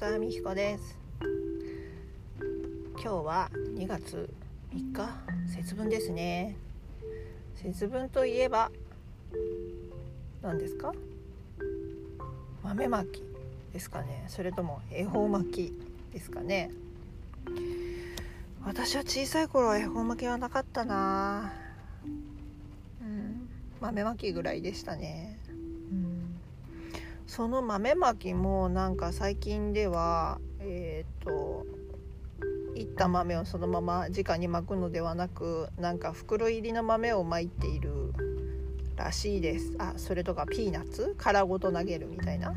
沢美彦です。今日は2月3日？節分ですね。節分といえば何ですか？豆まきですかね。それとも恵方巻きですかね。私は小さい頃は恵方巻きはなかったな。うん。豆まきぐらいでしたね。その豆まきもなんか最近ではえっ、ー、といった豆をそのまま直に巻くのではなくなんか袋入りの豆を巻いているらしいです。あそれとかピーナッツ？殻ごと投げるみたいな？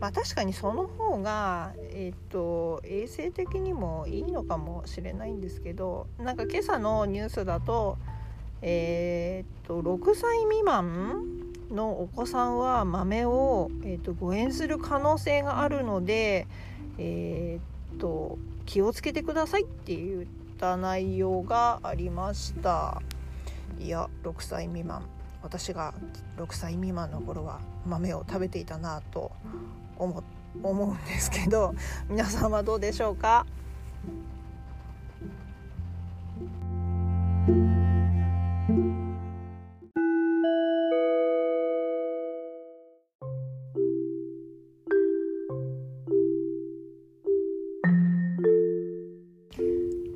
まあ確かにその方がえっ、ー、と衛生的にもいいのかもしれないんですけどなんか今朝のニュースだとえっ、ー、と6歳未満のお子さんは豆を、えーと、誤嚥する可能性があるので、えーと、気をつけてくださいって言った内容がありました。いや6歳未満。私が6歳未満の頃は豆を食べていたなと思思うんですけど皆さんはどうでしょうか？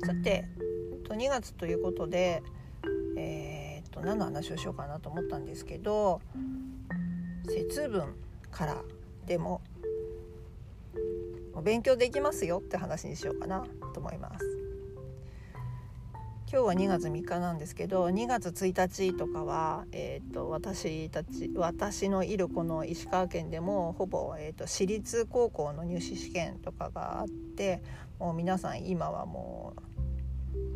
さて2月ということで、えー、と何の話をしようかなと思ったんですけど節分からでも勉強できますよって話にしようかなと思います。今日は2月3日なんですけど2月1日とかは、えーと、私たち私のいるこの石川県でもほぼ、えーと私立高校の入試試験とかがあってもう皆さん今はもう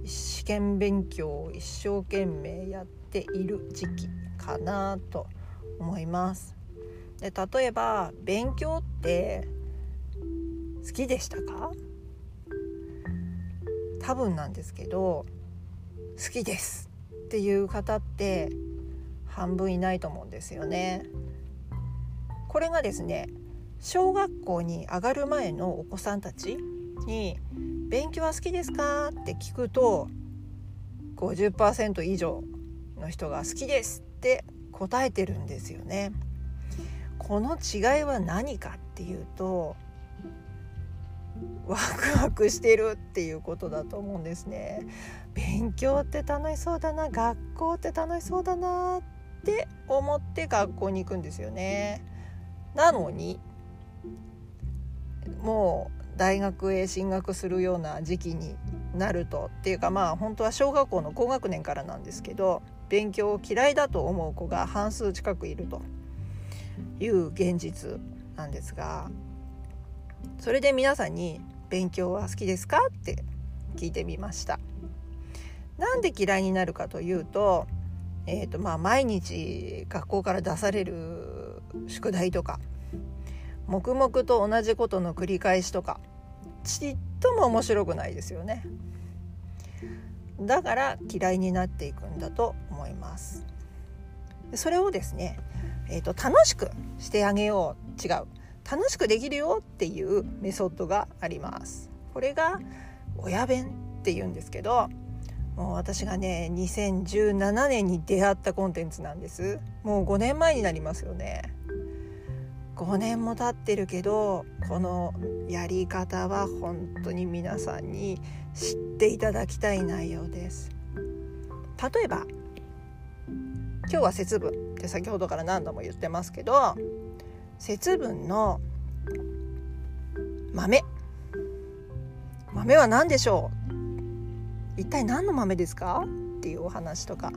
試験勉強を一生懸命やっている時期かなと思います。で例えば勉強って好きでしたか？多分なんですけど好きですっていう方って半分いないと思うんですよね。これがですね小学校に上がる前のお子さんたちに勉強は好きですか?」って聞くと50%以上の人が「好きです」って答えてるんですよね。この違いは何かっていうとワクワクしてるっていうことだと思うんですね。勉強って楽しそうだな学校って楽しそうだなって思って学校に行くんですよね。なのにもう大学へ進学するような時期になるとっていうかまあ本当は小学校の高学年からなんですけど勉強を嫌いだと思う子が半数近くいるという現実なんですがそれで皆さんに「勉強は好きですか?」って聞いてみました。なんで嫌いになるかというと,、えーとまあ、毎日学校から出される宿題とか黙々と同じことの繰り返しとかちっとも面白くないですよね。だから嫌いになっていくんだと思います。それをですね、えーと、楽しくしてあげよう。違う。楽しくできるよっていうメソッドがあります。これが親弁って言うんですけどもう私がね2017年に出会ったコンテンツなんです。もう5年前になりますよね。5年も経ってるけどこのやり方は本当に皆さんに知っていただきたい内容です。例えば今日は節分って先ほどから何度も言ってますけど節分の豆。豆は何でしょう？一体何の豆ですか？っていうお話とか、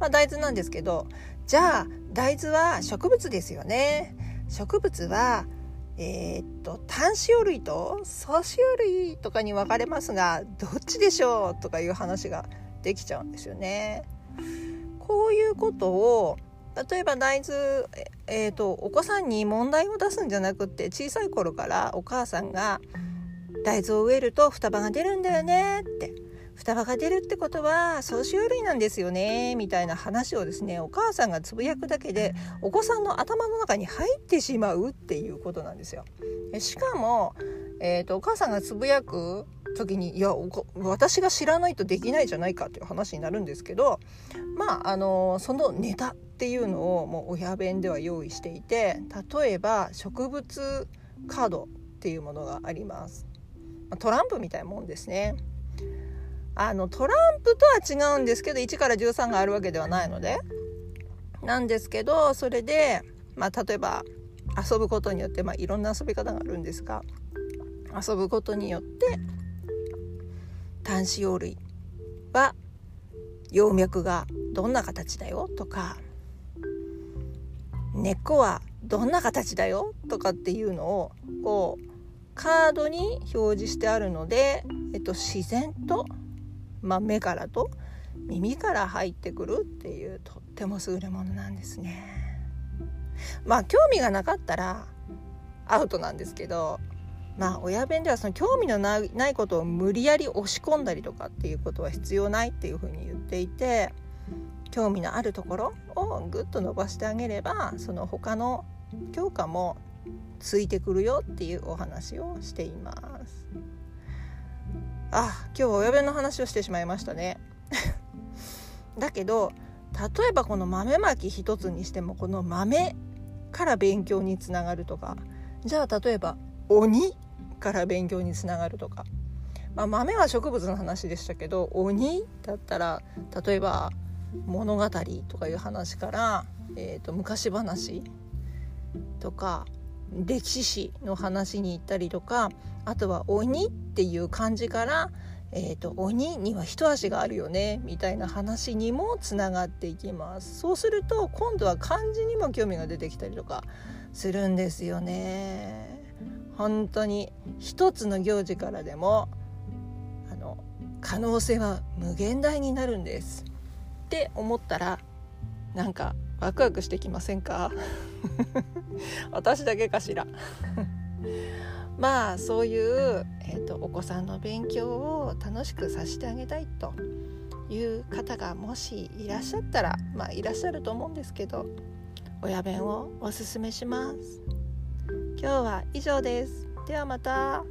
まあ、大豆なんですけどじゃあ大豆は植物ですよね。植物はえー、っと単子類と素子類とかに分かれますがどっちでしょうとかいう話ができちゃうんですよね。こういうことを例えば大豆、えーと、お子さんに問題を出すんじゃなくって小さい頃からお母さんが大豆を植えると双葉が出るんだよねって双葉が出るってことは総集類なんですよねみたいな話をですねお母さんがつぶやくだけでお子さんの頭の中に入ってしまうっていうことなんですよ。しかもえーと、お母さんがつぶやく時にいや私が知らないとできないじゃないかっていう話になるんですけどまああのそのネタっていうのをもう親弁では用意していて例えば植物カードっていうものがあります。トランプみたいなもんですね。あのトランプとは違うんですけど1から13があるわけではないので。なんですけどそれで、まあ、例えば遊ぶことによって、まあ、いろんな遊び方があるんですが遊ぶことによって端子葉類は葉脈がどんな形だよとか根っこはどんな形だよとかっていうのをこうカードに表示してあるので、えっと、自然と、まあ、目からと耳から入ってくるっていうとっても優れものなんですね。まあ興味がなかったらアウトなんですけどまあ親弁ではその興味のないことを無理やり押し込んだりとかっていうことは必要ないっていうふうに言っていて興味のあるところをぐっと伸ばしてあげればその他の教科もついてくるよっていうお話をしていますあ今日は親弁の話をしてしまいましたね。だけど例えばこの豆まき一つにしてもこの豆から勉強につながるとかじゃあ例えば鬼から勉強につながるとか、まあ、豆は植物の話でしたけど鬼だったら例えば物語とかいう話から、えーと、昔話とか歴史史の話に行ったりとかあとは鬼っていう漢字からえーと、鬼には一足があるよねみたいな話にもつながっていきます。そうすると今度は漢字にも興味が出てきたりとかするんですよね。本当に一つの行事からでもあの可能性は無限大になるんです。って思ったらなんかワクワクしてきませんか？私だけかしら。まあそういう、えーと、お子さんの勉強を楽しくさせてあげたいという方がもしいらっしゃったらまあいらっしゃると思うんですけど親弁をおすすめします。今日は以上です。ではまた。